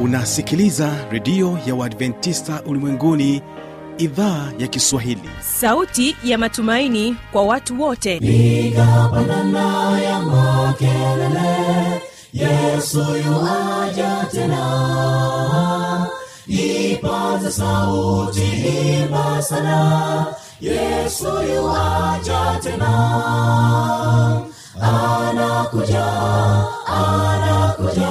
unasikiliza redio ya uadventista ulimwenguni idhaa ya kiswahili. Sauti ya matumaini kwa watu wote. Igapanana ya makelele yesu yuaja tena. Ipaze sauti imba sana yesu yuaja tena. Anakuja anakuja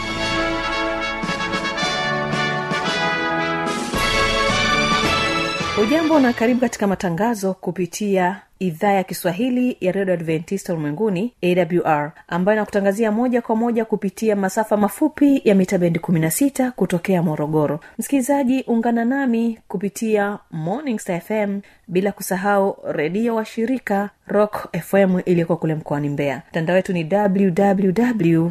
ujambo na karibu katika matangazo kupitia idhaa ya kiswahili ya redio adventista ulimwenguni awr ambayo inakutangazia moja kwa moja kupitia masafa mafupi ya mita bendi 16 kutokea morogoro. Msikilizaji ungana nami kupitia morning star fm bila kusahau redio wa shirika rock fm iliyoko kule mkoani mbeya. Mtandao wetu ni www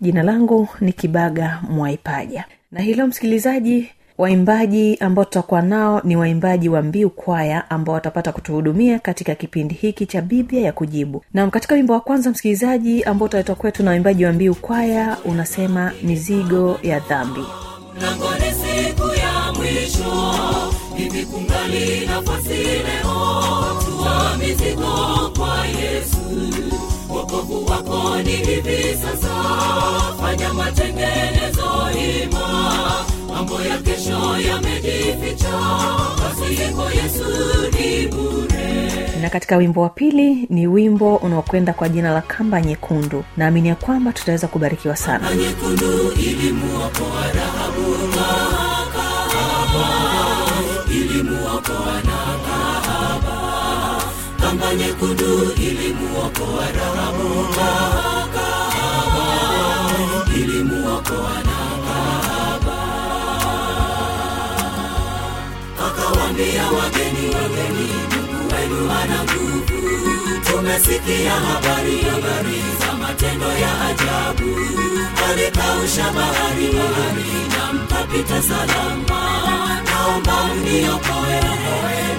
jina langu ni kibaga mwaipaja. Na hilo msikilizaji waimbaji ambao tutakuwa nao ni waimbaji wa mbiu kwaya ambao watapata kutuhudumia katika kipindi hiki cha biblia ya kujibu. Nam katika wimbo wa kwanza msikilizaji ambao utaletwa kwetu na waimbaji wa mbiu kwaya unasema mizigo ya dhambi. Nangone siku ya mwisho hivi kungali nafasi leo. Tuwa mizigo kwa yesu. Wokovu wako ni hivi sasa. Fanya matengenezo ima mambo ya kesho yamejificha. Pasipo yesu ni bure. Na katika wimbo wa pili ni wimbo unaokwenda kwa jina la kamba nyekundu. Naamini ya kwamba tutaweza kubarikiwa sana. Nyekundu ilimuokoa rahabu kahaba ilimuokoa na kahaba kamba nyekundu ilimuokoa rahabu kahaba ilimuokoa na akawambia wageni wageni mungu wenu ana nguvu. Tumesikia habari habari za matendo ya ajabu. Alikausha bahari bahari na mkapita salama. Naomba mniokoe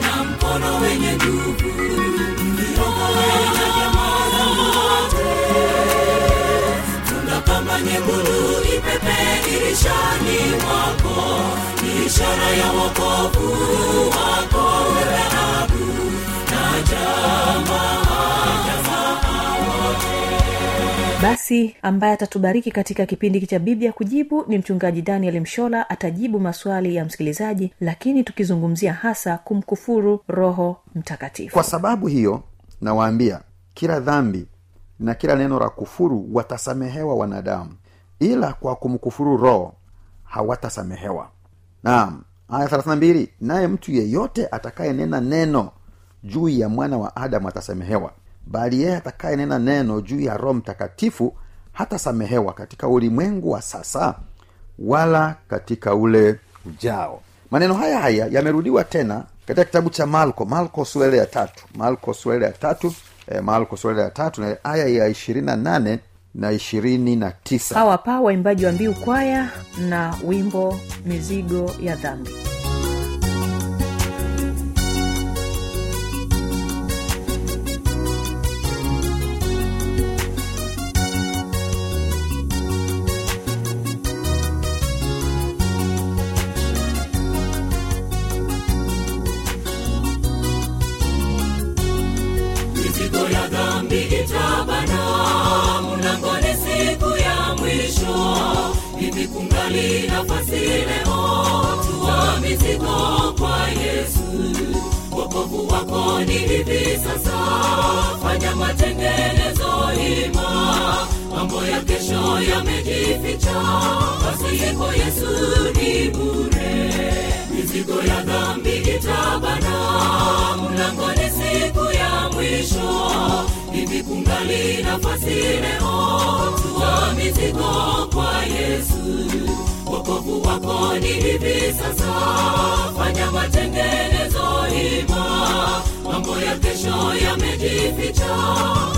na mkono wenye nguvu. Mniokoe na jamaa nyekundu ipepe dirishani mwako ni ishara ya wokovu wako wewe abu na jamaa basi ambaye atatubariki katika kipindi cha biblia kujibu ni mchungaji daniel mshola atajibu maswali ya msikilizaji lakini tukizungumzia hasa kumkufuru roho mtakatifu. Kwa sababu hiyo nawaambia kila dhambi na kila neno la kufuru watasamehewa wanadamu ila kwa kumkufuru roho hawatasamehewa. Naam aya 32 naye mtu yeyote atakayenena neno juu ya mwana wa adamu atasamehewa bali yeye atakayenena neno juu ya roho mtakatifu hatasamehewa katika ulimwengu wa sasa wala katika ule ujao. Maneno haya haya yamerudiwa tena katika kitabu cha malko malko suele ya tatu malko suele ya tatu eh, malko suele ya tatu na aya ya ishirini na nane na ishirini na tisa. Hawa hapa waimbaji wa mbiu kwaya na wimbo mizigo ya dhambi mizigo kwa yesu. Wokovu wako ni hivi sasa. Fanya matengenezo ima mambo ya kesho yamejificha. Pasipo yesu ni bure. Mizigo ya dhambi itabana. Mlangoni siku ya mwisho. Hivi kungali nafasi leo. Tua mizigo kwa yesu wokovu wako ni hivi sasa. Fanya matengenezo ima mambo ya kesho yamejificha.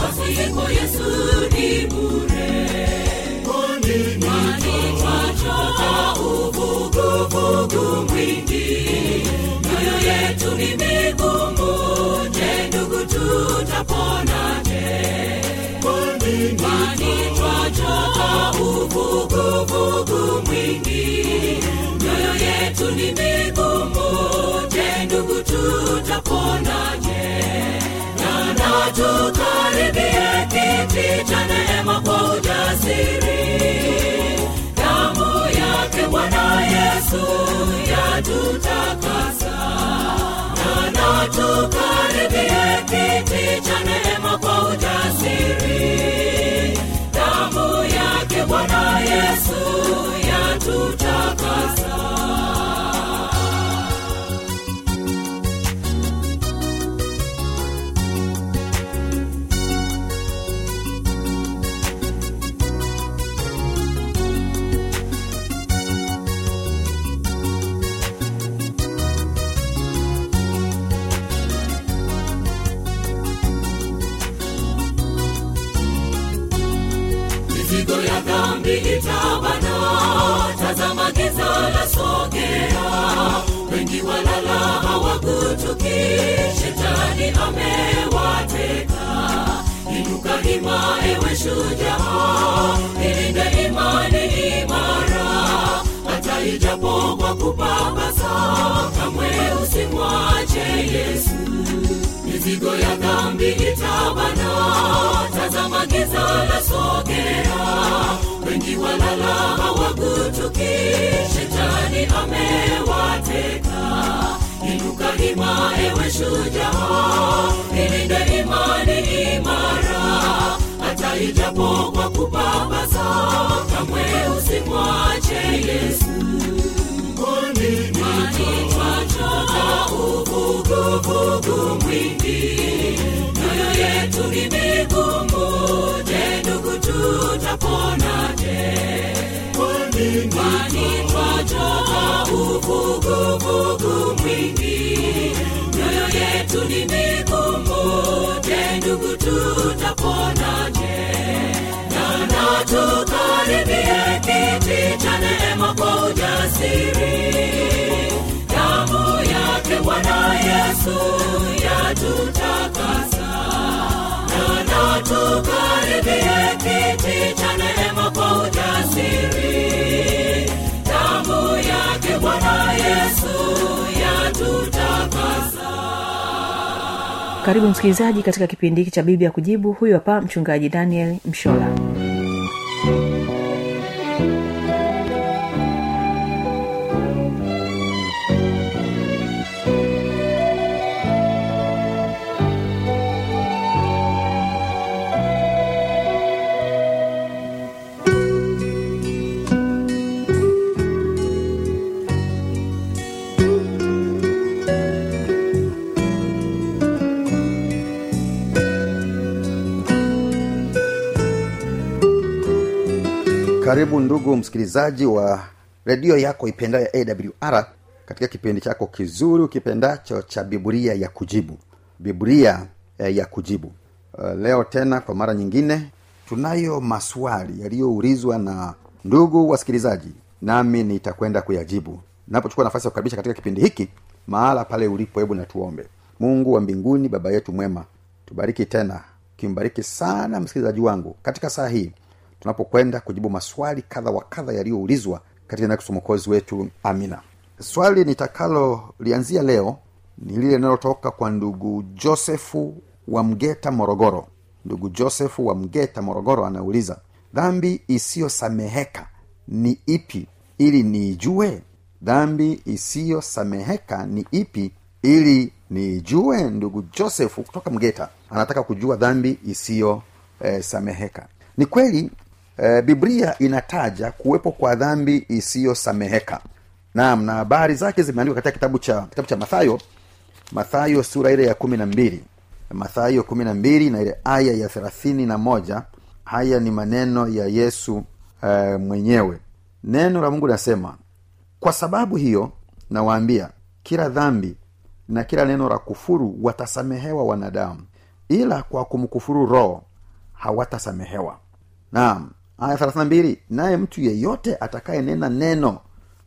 Basi yeko yesu ni bure. Kwani uvuguvugu mwingi. Mioyo yetu ni migumu. Je ndugu tutaponaje? Yesu yatutakasa tukaribie neema kwa ujasiri. Damu yake bwana yesu yatutakasa mizigo ya dhambi itabana. Tazama giza la sogea. Wengi walala hawakutuki, shetani amewateka. Inuka hima ewe shujaa. Ilinde imani imara ijapo kwa kupapasa kamwe usimwache yesu. Mizigo ya dhambi itabana tazama giza la sogea. Wengi walala hawagutuki shetani amewateka. Inuka hima ewe shujaa ilinde imani imara hata ijapo kwa kupapasa kamwe usimwache yesu. Twachoka uvuguvugu mwingi. Mioyo yetu ni migumu je ndugu tutaponaje kwani twachoka uvuguvugu mwingi. Mioyo yetu ni migumu je ndugu tutaponaje kwa ujasiri damu yake bwana yesu yatutakasa. Nana tukaribie kiti cha neema kwa ujasiri. Damu yake bwana yesu yatutakasa. Karibu msikilizaji katika kipindi hiki cha Biblia kujibu. Huyu hapa mchungaji daniel mshola karibu ndugu msikilizaji wa redio yako ipendayo awr katika kipindi chako kizuri ukipendacho cha biblia ya kujibu. Biblia eh, ya kujibu. Uh, leo tena kwa mara nyingine tunayo maswali yaliyoulizwa na ndugu wasikilizaji nami nitakwenda kuyajibu. Napochukua nafasi ya kukaribisha katika kipindi hiki mahala pale ulipo hebu natuombe mungu wa mbinguni baba yetu mwema tubariki tena kimbariki sana msikilizaji wangu katika saa hii tunapokwenda kujibu maswali kadha wa kadha yaliyoulizwa katika neno la mwokozi wetu. Amina. Swali nitakalolianzia leo ni lile linalotoka kwa ndugu josefu wa mgeta morogoro. Ndugu josefu wa mgeta morogoro anauliza dhambi isiyosameheka ni ipi ili niijue? Dhambi isiyosameheka ni ipi ili niijue? Ndugu josefu kutoka mgeta anataka kujua dhambi isiyosameheka. Eh, ni kweli eh, biblia inataja kuwepo kwa dhambi isiyosameheka. Naam na habari zake zimeandikwa katika kitabu cha kitabu cha mathayo mathayo sura ile ya kumi na mbili. Mathayo kumi na mbili na ile aya ya thelathini na moja. Haya ni maneno ya yesu e, mwenyewe. Neno la mungu linasema kwa sababu hiyo nawaambia kila dhambi na kila neno la kufuru watasamehewa wanadamu ila kwa kumkufuru roho hawatasamehewa. Naam aya thelathina mbili naye mtu yeyote atakayenena neno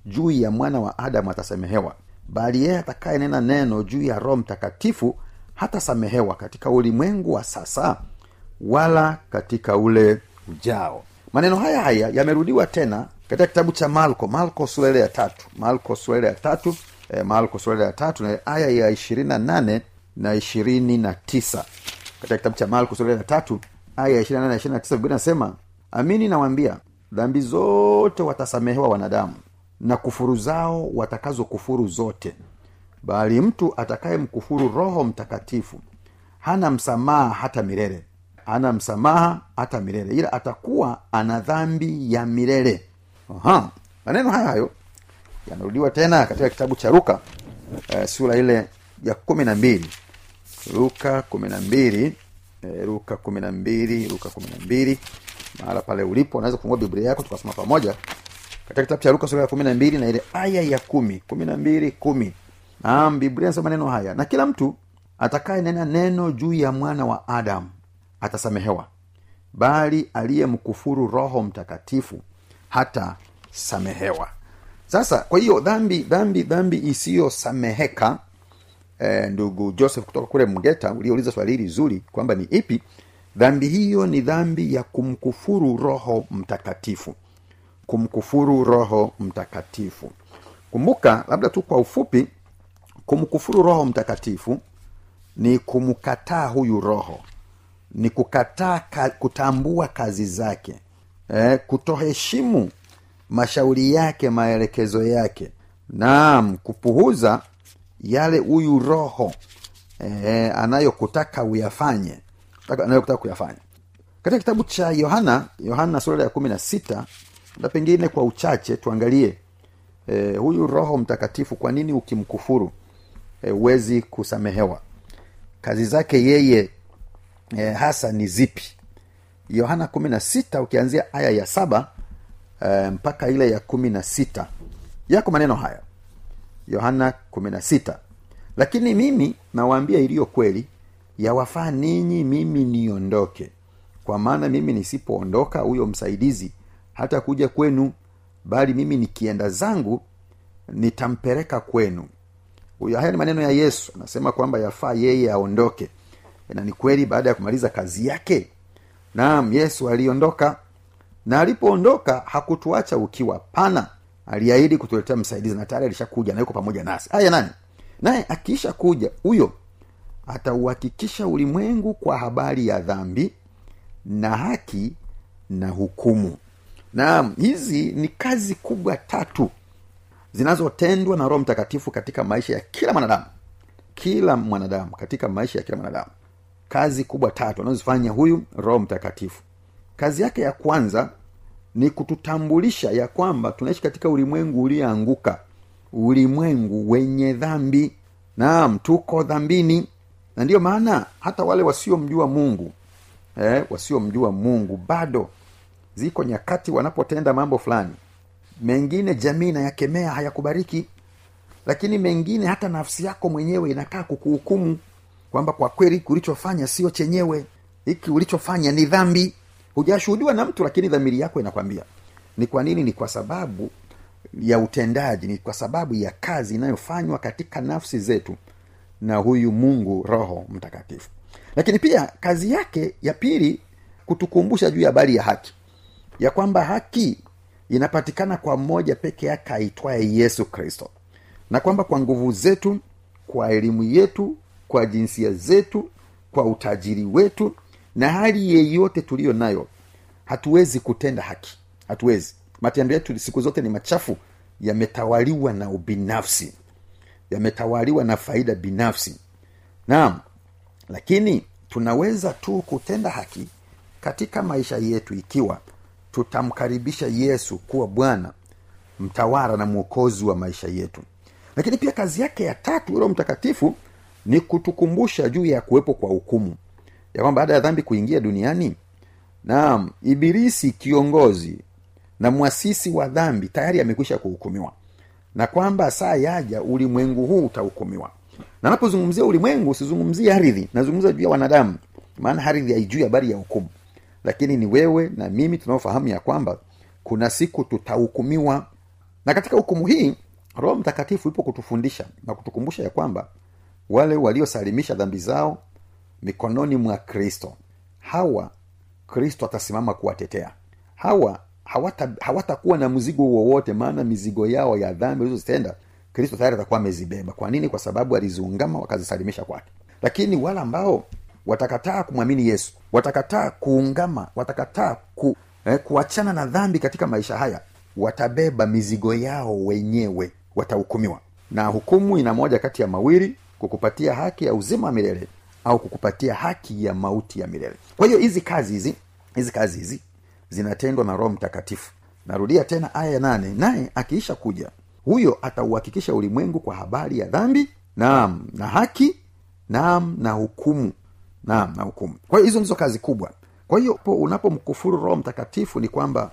juu ya mwana wa adamu atasamehewa. Bali yeye atakayenena neno juu ya roho mtakatifu hatasamehewa katika ulimwengu wa sasa wala katika ule ujao. Maneno haya haya yamerudiwa tena katika kitabu cha malko malko sulele ya tatu. Malko sulele ya tatu e, malko sulele ya tatu na aya ya ishirini na nane na ishirini na tisa. Katika kitabu cha malko sulele ya tatu aya ya ishirini na nane na ishirini na tisa biblia nasema amini nawambia dhambi zote watasamehewa wanadamu na kufuru zao watakazo kufuru zote. Bali mtu atakaye mkufuru roho mtakatifu hana msamaha hata milele. Hana msamaha hata milele ila atakuwa ana dhambi ya milele. Maneno hayo hayo yanarudiwa tena katika kitabu cha luka e, sura ile ya kumi na mbili. Luka kumi na mbili e, luka kumi na mbili luka kumi na mbili mahala pale ulipo unaweza kufungua biblia yako tukasoma pamoja. Katika kitabu cha luka sura ya kumi na mbili na ile aya ya kumi. Kumi na mbili kumi. Naam biblia nasema maneno haya na kila mtu atakaye nena neno juu ya mwana wa adamu atasamehewa bali aliyemkufuru roho mtakatifu hata samehewa sasa kwa hiyo dhambi dhambi dhambi isiyosameheka eh, ndugu joseph kutoka kule mgeta uliouliza swali hili zuri kwamba ni ipi dhambi hiyo ni dhambi ya kumkufuru roho mtakatifu. Kumkufuru roho mtakatifu. Kumbuka labda tu kwa ufupi kumkufuru roho mtakatifu ni kumkataa huyu roho. Ni kukataa ka, kutambua kazi zake. Eh, kutoheshimu mashauri yake maelekezo yake. Naam kupuhuza yale huyu roho eh, anayokutaka uyafanye anayokutaka kuyafanya. Katika kitabu cha yohana yohana sura ya kumi na sita na pengine kwa uchache tuangalie e, huyu roho mtakatifu kwa nini ukimkufuru huwezi e, kusamehewa? Kazi zake yeye e, hasa ni zipi? Yohana kumi na sita ukianzia aya ya saba e, mpaka ile ya kumi na sita. Yako maneno haya. Yohana kumi na sita. Lakini mimi nawaambia iliyo kweli yawafaa ninyi mimi niondoke. Kwa maana mimi nisipoondoka huyo msaidizi hata kuja kwenu bali mimi nikienda zangu nitampeleka kwenu. Huyo haya ni maneno ya yesu. Anasema kwamba yafaa yeye aondoke. Na ni kweli baada ya kumaliza kazi yake naam yesu aliondoka. Na alipoondoka hakutuacha ukiwa pana. Aliahidi kutuletea msaidizi na tayari alishakuja na yuko pamoja nasi. Haya nani? Naye akiisha kuja huyo atauhakikisha ulimwengu kwa habari ya dhambi na haki na hukumu. Naam hizi ni kazi kubwa tatu zinazotendwa na roho mtakatifu katika maisha ya kila mwanadamu. Kila mwanadamu katika maisha ya kila mwanadamu. Kazi kubwa tatu anazozifanya huyu roho mtakatifu. Kazi yake ya kwanza ni kututambulisha ya kwamba tunaishi katika ulimwengu ulioanguka. Ulimwengu wenye dhambi. Naam tuko dhambini na ndiyo maana hata wale wasiomjua mungu eh, wasiomjua mungu bado ziko nyakati wanapotenda mambo fulani. Mengine jamii inayakemea hayakubariki. Lakini mengine hata nafsi yako mwenyewe inakaa kukuhukumu kwamba kwa kweli ulichofanya sio chenyewe. Hiki ulichofanya ni dhambi. Hujashuhudiwa na mtu lakini dhamiri yako inakwambia. Ni kwa nini? Ni kwa sababu ya utendaji ni kwa sababu ya kazi inayofanywa katika nafsi zetu na huyu mungu roho mtakatifu. Lakini pia kazi yake ya pili kutukumbusha juu ya habari ya haki. Ya kwamba haki inapatikana kwa mmoja peke yake aitwaye yesu kristo. Na kwamba kwa nguvu zetu kwa elimu yetu kwa jinsia zetu kwa utajiri wetu na hali yeyote tuliyo nayo hatuwezi kutenda haki. Hatuwezi. Matendo yetu siku zote ni machafu yametawaliwa na ubinafsi yametawaliwa na faida binafsi. Naam lakini tunaweza tu kutenda haki katika maisha yetu ikiwa tutamkaribisha yesu kuwa bwana mtawara na mwokozi wa maisha yetu. Lakini pia kazi yake ya tatu roho mtakatifu ni kutukumbusha juu ya kuwepo kwa hukumu. Ya kwamba baada ya dhambi kuingia duniani naam ibilisi kiongozi na mwasisi wa dhambi tayari amekwisha kuhukumiwa na kwamba saa yaja ulimwengu huu utahukumiwa. Na napozungumzia ulimwengu usizungumzie ardhi nazungumza juu ya wanadamu. Maana ardhi haijui habari ya hukumu. Lakini ni wewe na mimi tunaofahamu ya kwamba kuna siku tutahukumiwa. Na katika hukumu hii roho mtakatifu ipo kutufundisha na kutukumbusha ya kwamba wale waliosalimisha dhambi zao mikononi mwa kristo hawa kristo atasimama kuwatetea. Hawa hawatakuwa hawata na mzigo wowote maana mizigo yao ya dhambi walizozitenda kristo tayari atakuwa amezibeba. Kwa nini? Kwa sababu aliziungama wakazisalimisha kwake. Lakini wale ambao watakataa kumwamini yesu watakataa kuungama watakataa ku, eh, kuachana na dhambi katika maisha haya watabeba mizigo yao wenyewe watahukumiwa. Na hukumu ina moja kati ya mawili kukupatia haki ya uzima wa milele au kukupatia haki ya mauti ya milele. Kwa hiyo hizi kazi hizi hizi kazi hizi zinatendwa na roho mtakatifu. Narudia tena aya ya nane. Naye akiisha kuja huyo atauhakikisha ulimwengu kwa habari ya dhambi naam na haki naam na hukumu naam na hukumu. Kwa hiyo hizo ndizo kazi kubwa. Kwa hiyo unapomkufuru roho mtakatifu ni kwamba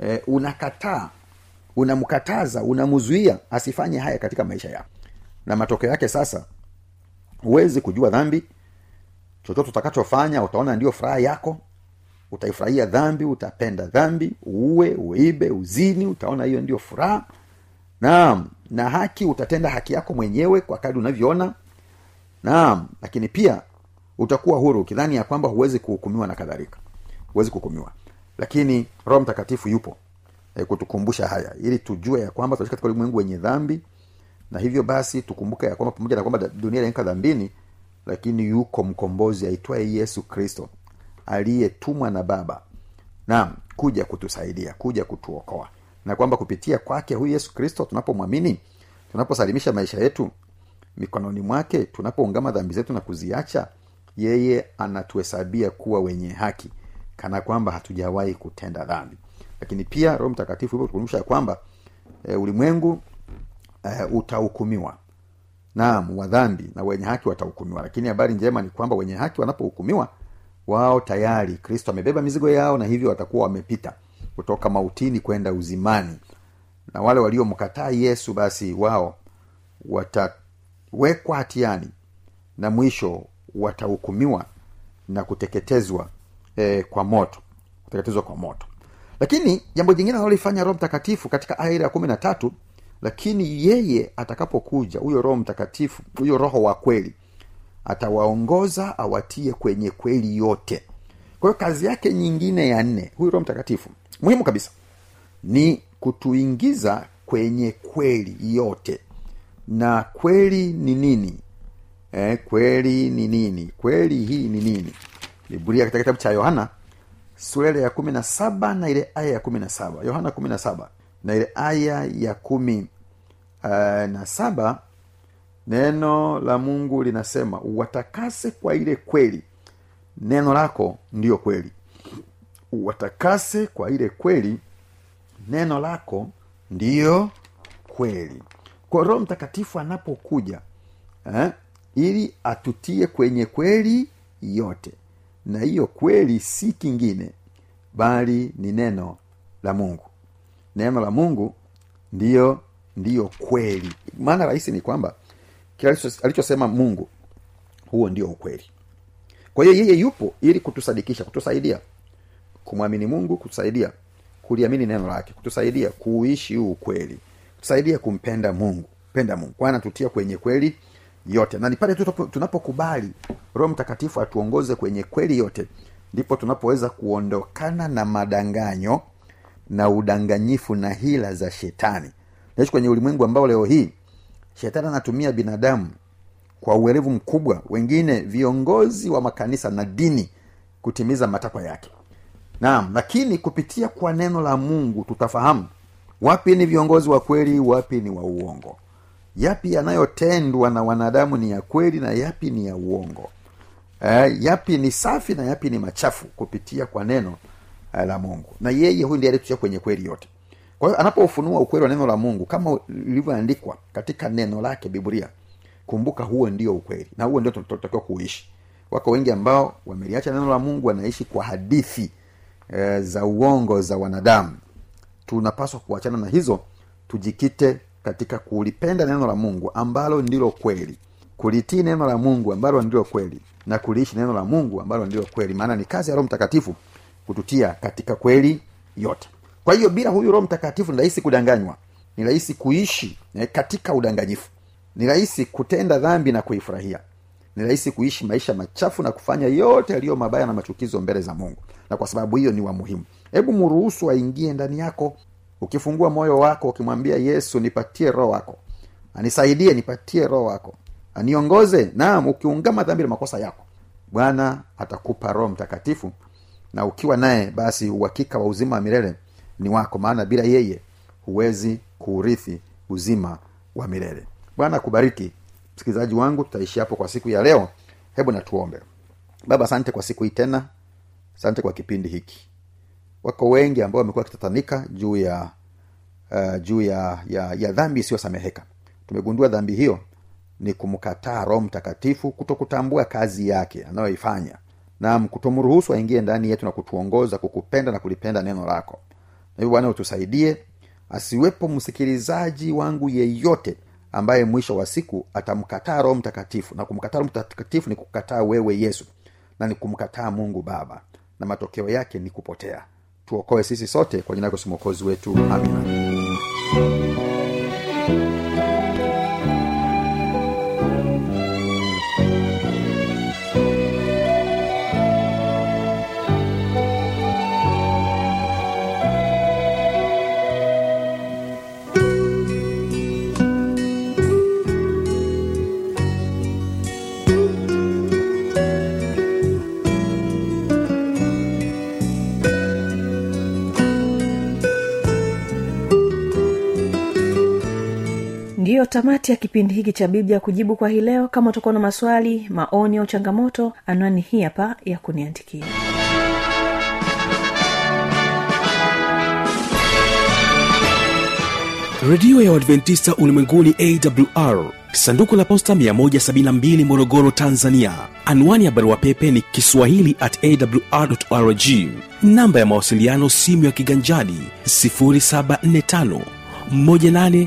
eh, unakataa unamkataza unamzuia asifanye haya katika maisha yako. Na matokeo yake sasa huwezi kujua dhambi. Chochote utakachofanya utaona ndio furaha yako utaifurahia dhambi utapenda dhambi uue uibe uzini utaona hiyo ndio furaha. Naam na haki utatenda haki yako mwenyewe kwa kadi unavyoona. Naam lakini pia utakuwa huru ukidhani ya kwamba huwezi kuhukumiwa na kadhalika. Huwezi kuhukumiwa. Lakini roho mtakatifu yupo e, kutukumbusha haya ili tujue ya kwamba tunaishi katika ulimwengu wenye dhambi na hivyo basi tukumbuke ya kwamba pamoja na kwamba dunia inaenka dhambini lakini yuko mkombozi aitwaye yesu kristo aliyetumwa na baba. Naam kuja kutusaidia kuja kutuokoa. Na kwamba kupitia kwake huyu yesu kristo tunapomwamini tunaposalimisha maisha yetu mikononi mwake tunapoungama dhambi zetu na kuziacha yeye anatuhesabia kuwa wenye haki kana kwamba hatujawahi kutenda dhambi. Lakini pia roho mtakatifu kukumbusha kwamba e, ulimwengu e, utahukumiwa. Naam wa dhambi na wenye haki watahukumiwa. Lakini habari njema ni kwamba wenye haki wanapohukumiwa wao tayari kristo amebeba mizigo yao na hivyo watakuwa wamepita kutoka mautini kwenda uzimani. Na wale waliomkataa yesu basi wao watawekwa hatiani na mwisho watahukumiwa na kuteketezwa eh, kwa moto kuteketezwa kwa moto. Lakini jambo jingine analolifanya roho mtakatifu katika aya ya kumi na tatu lakini yeye atakapokuja huyo roho mtakatifu huyo roho wa kweli atawaongoza awatie kwenye kweli yote. Kwa hiyo kazi yake nyingine ya nne huyu roho mtakatifu muhimu kabisa ni kutuingiza kwenye kweli yote. Na kweli ni nini? Eh, kweli ni nini? Kweli hii ni nini? Biblia katika kitabu cha yohana sura ile ya kumi na saba na ile aya ya kumi na saba. Yohana kumi na saba na ile aya ya kumi uh, na saba neno la mungu linasema watakase kwa ile kweli. Neno lako ndiyo kweli. Watakase kwa ile kweli neno lako ndiyo kweli. Kwa roho mtakatifu anapokuja eh, ili atutie kwenye kweli yote. Na hiyo kweli si kingine bali ni neno la mungu. Neno la mungu ndiyo ndiyo kweli. Maana rahisi ni kwamba kile alichosema mungu huo ndio ukweli. Kwa hiyo yeye yupo ili kutusadikisha kutusaidia kumwamini mungu kutusaidia kuliamini neno lake kutusaidia kuishi huu ukweli kutusaidia kumpenda mungu penda mungu. Kwa anatutia kwenye kweli yote. Na ni pale tunapokubali roho mtakatifu atuongoze kwenye kweli yote ndipo tunapoweza kuondokana na madanganyo na udanganyifu na hila za shetani. Naishi kwenye ulimwengu ambao leo hii shetani anatumia binadamu kwa uwerevu mkubwa wengine viongozi wa makanisa na dini kutimiza matakwa yake. Naam lakini kupitia kwa neno la mungu tutafahamu wapi ni viongozi wa kweli wapi ni wa uongo. Yapi yanayotendwa na wanadamu ni ya kweli na yapi ni ya uongo. Eh, yapi ni safi na yapi ni machafu kupitia kwa neno eh, la mungu. Na yeye huyu ndiye alitutia kwenye kweli yote kwa hiyo anapoufunua ukweli wa neno la mungu kama ilivyoandikwa katika neno lake biblia kumbuka huo ndio ukweli na huo ndio tunatakiwa kuishi. Wako wengi ambao wameliacha neno la mungu wanaishi kwa hadithi e, za uongo za wanadamu. Tunapaswa kuachana na hizo tujikite katika kulipenda neno la mungu ambalo ndilo kweli kulitii neno la mungu ambalo ndilo kweli na kuliishi neno la mungu ambalo ndilo kweli. Maana ni kazi ya roho mtakatifu kututia katika kweli yote kwa hiyo bila huyu roho mtakatifu ni rahisi kudanganywa ni rahisi kuishi katika udanganyifu. Ni rahisi kutenda dhambi na kuifurahia. Ni rahisi kuishi maisha machafu na kufanya yote yaliyo mabaya na machukizo mbele za mungu. Na kwa sababu hiyo ni wa muhimu. Hebu mruhusu aingie ndani yako. Ukifungua moyo wako ukimwambia yesu nipatie roho wako. Anisaidie nipatie roho wako. Aniongoze. Naam ukiungama dhambi na makosa yako bwana atakupa roho mtakatifu. Na ukiwa naye basi uhakika wa uzima wa milele ni wako maana bila yeye huwezi kuurithi uzima wa milele. Bwana akubariki. Msikilizaji wangu tutaishi hapo kwa siku ya leo. Hebu natuombe. Baba asante kwa siku hii tena. Asante kwa kipindi hiki. Wako wengi ambao wamekuwa wakitatanika juu ya uh, juu ya ya, ya dhambi isiyosameheka. Tumegundua dhambi hiyo ni kumkataa roho mtakatifu kutokutambua kazi yake anayoifanya. Nam kutomruhusu aingie ndani yetu na kutuongoza kukupenda na kulipenda neno lako hivyo bwana utusaidie. Asiwepo msikilizaji wangu yeyote ambaye mwisho wa siku atamkataa roho mtakatifu. Na kumkataa roho mtakatifu ni kukataa wewe yesu na ni kumkataa mungu baba. Na matokeo yake ni kupotea. Tuokoe sisi sote kwa jina lako Yesu mwokozi wetu. Amina tamati ya kipindi hiki cha biblia kujibu kwa hii leo. Kama utakuwa na maswali maoni au changamoto anwani hii hapa ya kuniandikia. Redio ya uadventista ulimwenguni awr sanduku la posta 172 morogoro tanzania. Anwani ya barua pepe ni kiswahili at awrrg namba ya mawasiliano simu ya kiganjadi 745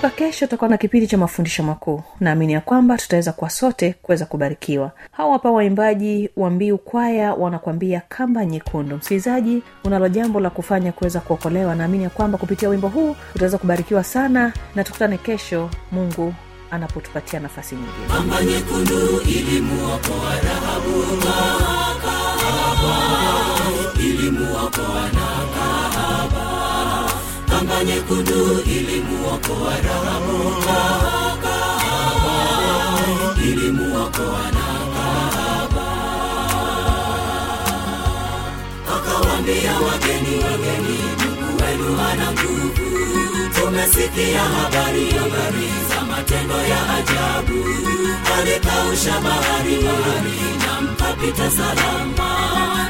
kumbuka kesho tutakuwa na kipindi cha mafundisho makuu. Naamini ya kwamba tutaweza kuwa sote kuweza kubarikiwa. Hawa hapa waimbaji wa mbiu kwaya wanakuambia kamba nyekundu. Msikilizaji unalo jambo la kufanya kuweza kuokolewa. Naamini ya kwamba kupitia wimbo huu utaweza kubarikiwa sana na tukutane kesho mungu anapotupatia nafasi nyingine. Kamba nyekundu ilimuokoa rahabu mahakaba ilimuokoa na kamba nyekundu ilimuokoa rahabu. Kahaba ilimuokoa na kahaba akawambia wageni wageni mungu wenu ana nguvu. Tumesikia habari habari za matendo ya ajabu. Alikausha bahari bahari na mkapita salama.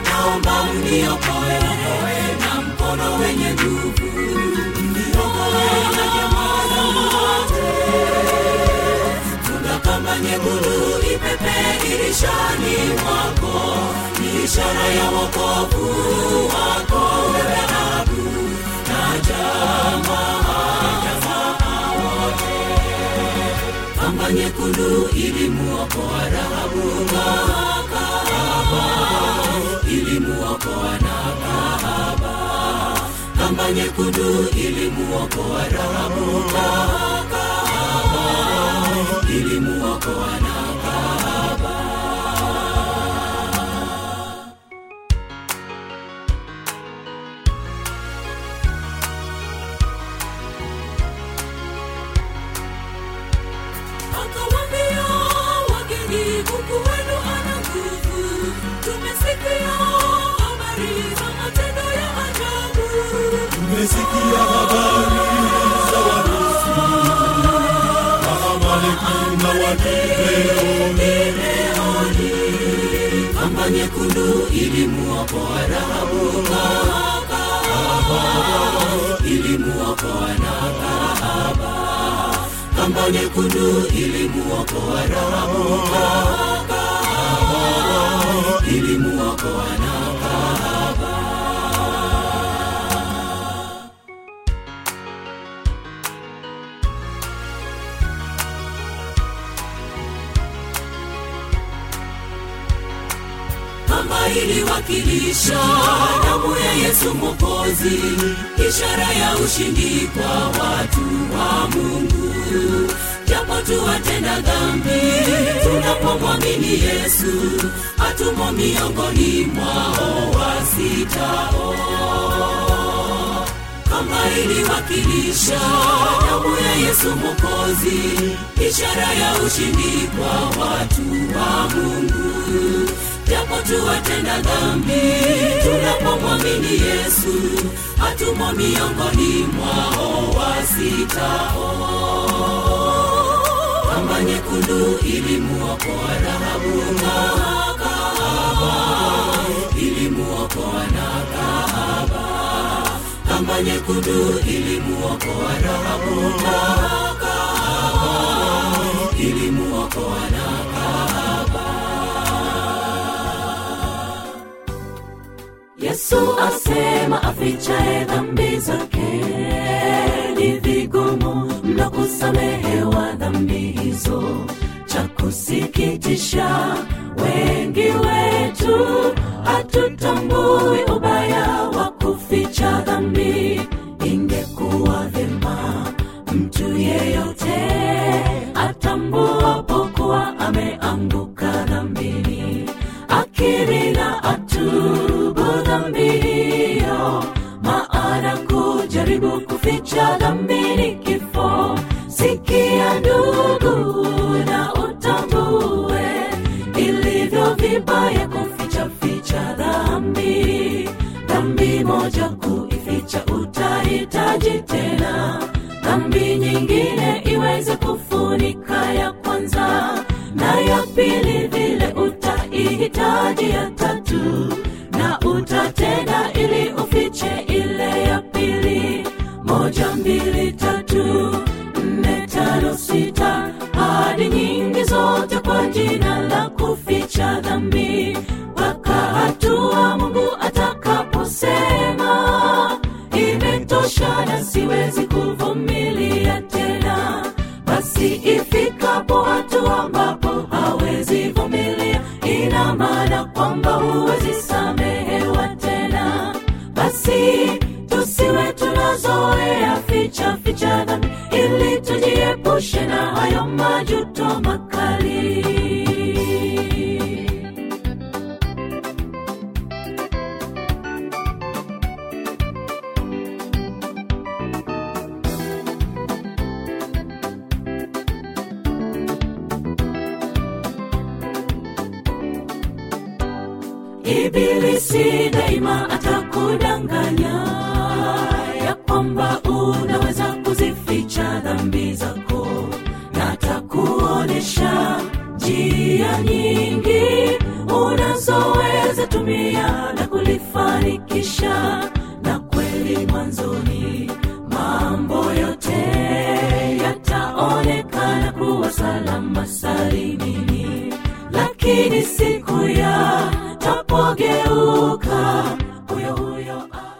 Naomba mniokoe na mkono wenye nguvu nyekundu ipepe dirishani mwako ishara ya wokovu wako. Wewe na jamaa wote kamba Rahabu kahaba ilimuokoa na kahaba kamba nyekundu ilimuokoa Rahabu. Kahaba ilimuokoa na nyekundu ilimuokoa rahabu kahaba ilimuokoa na kahaba kamba nyekundu ilimuokoa rahabu kahaba ilimuokoa na kahaba kama iliwakilisha damu ya yesu mokozi ishara ya ushindi kwa watu wa mungu. Japo tuwatenda dhambi tunapomwamini yesu hatumo miongoni mwao wasitao. Kama iliwakilisha damu ya yesu mokozi ishara ya ushindi kwa watu wa mungu japo tuwatenda dhambi. Tunapomwamini yesu hatumo miongoni mwao wasitao kamba nyekundu ilimuokoa rahabu. Na kahaba ilimuokoa na kahaba. Kamba nyekundu ilimuokoa rahabu. Na kahaba ilimuokoa na yesu asema afichaye dhambi zake. Ni vigumu mno kusamehewa dhambi hizo. Cha kusikitisha wengi wetu hatutambui ubaya wa kuficha dhambi. Ingekuwa vyema mtu yeyote atambuapo kuwa ameanguka kuficha dhambini kifo. Sikia ndugu na utambue ilivyo vibaya kuficha ficha dhambi. Dhambi moja kuificha utahitaji tena. Dhambi nyingine iweze kufunika ya kwanza. Na ya pili vile utaihitaji ya tatu jina la kuficha dhambi mpaka hatua mungu atakaposema imetosha na siwezi kuvumilia tena. Basi ifikapo hatua ambapo hawezi vumilia ina maana kwamba huwezi samehewa tena. Basi tusiwe tunazoea ficha ficha dhambi ili tujiepushe na hayo majuto makali ibilisi daima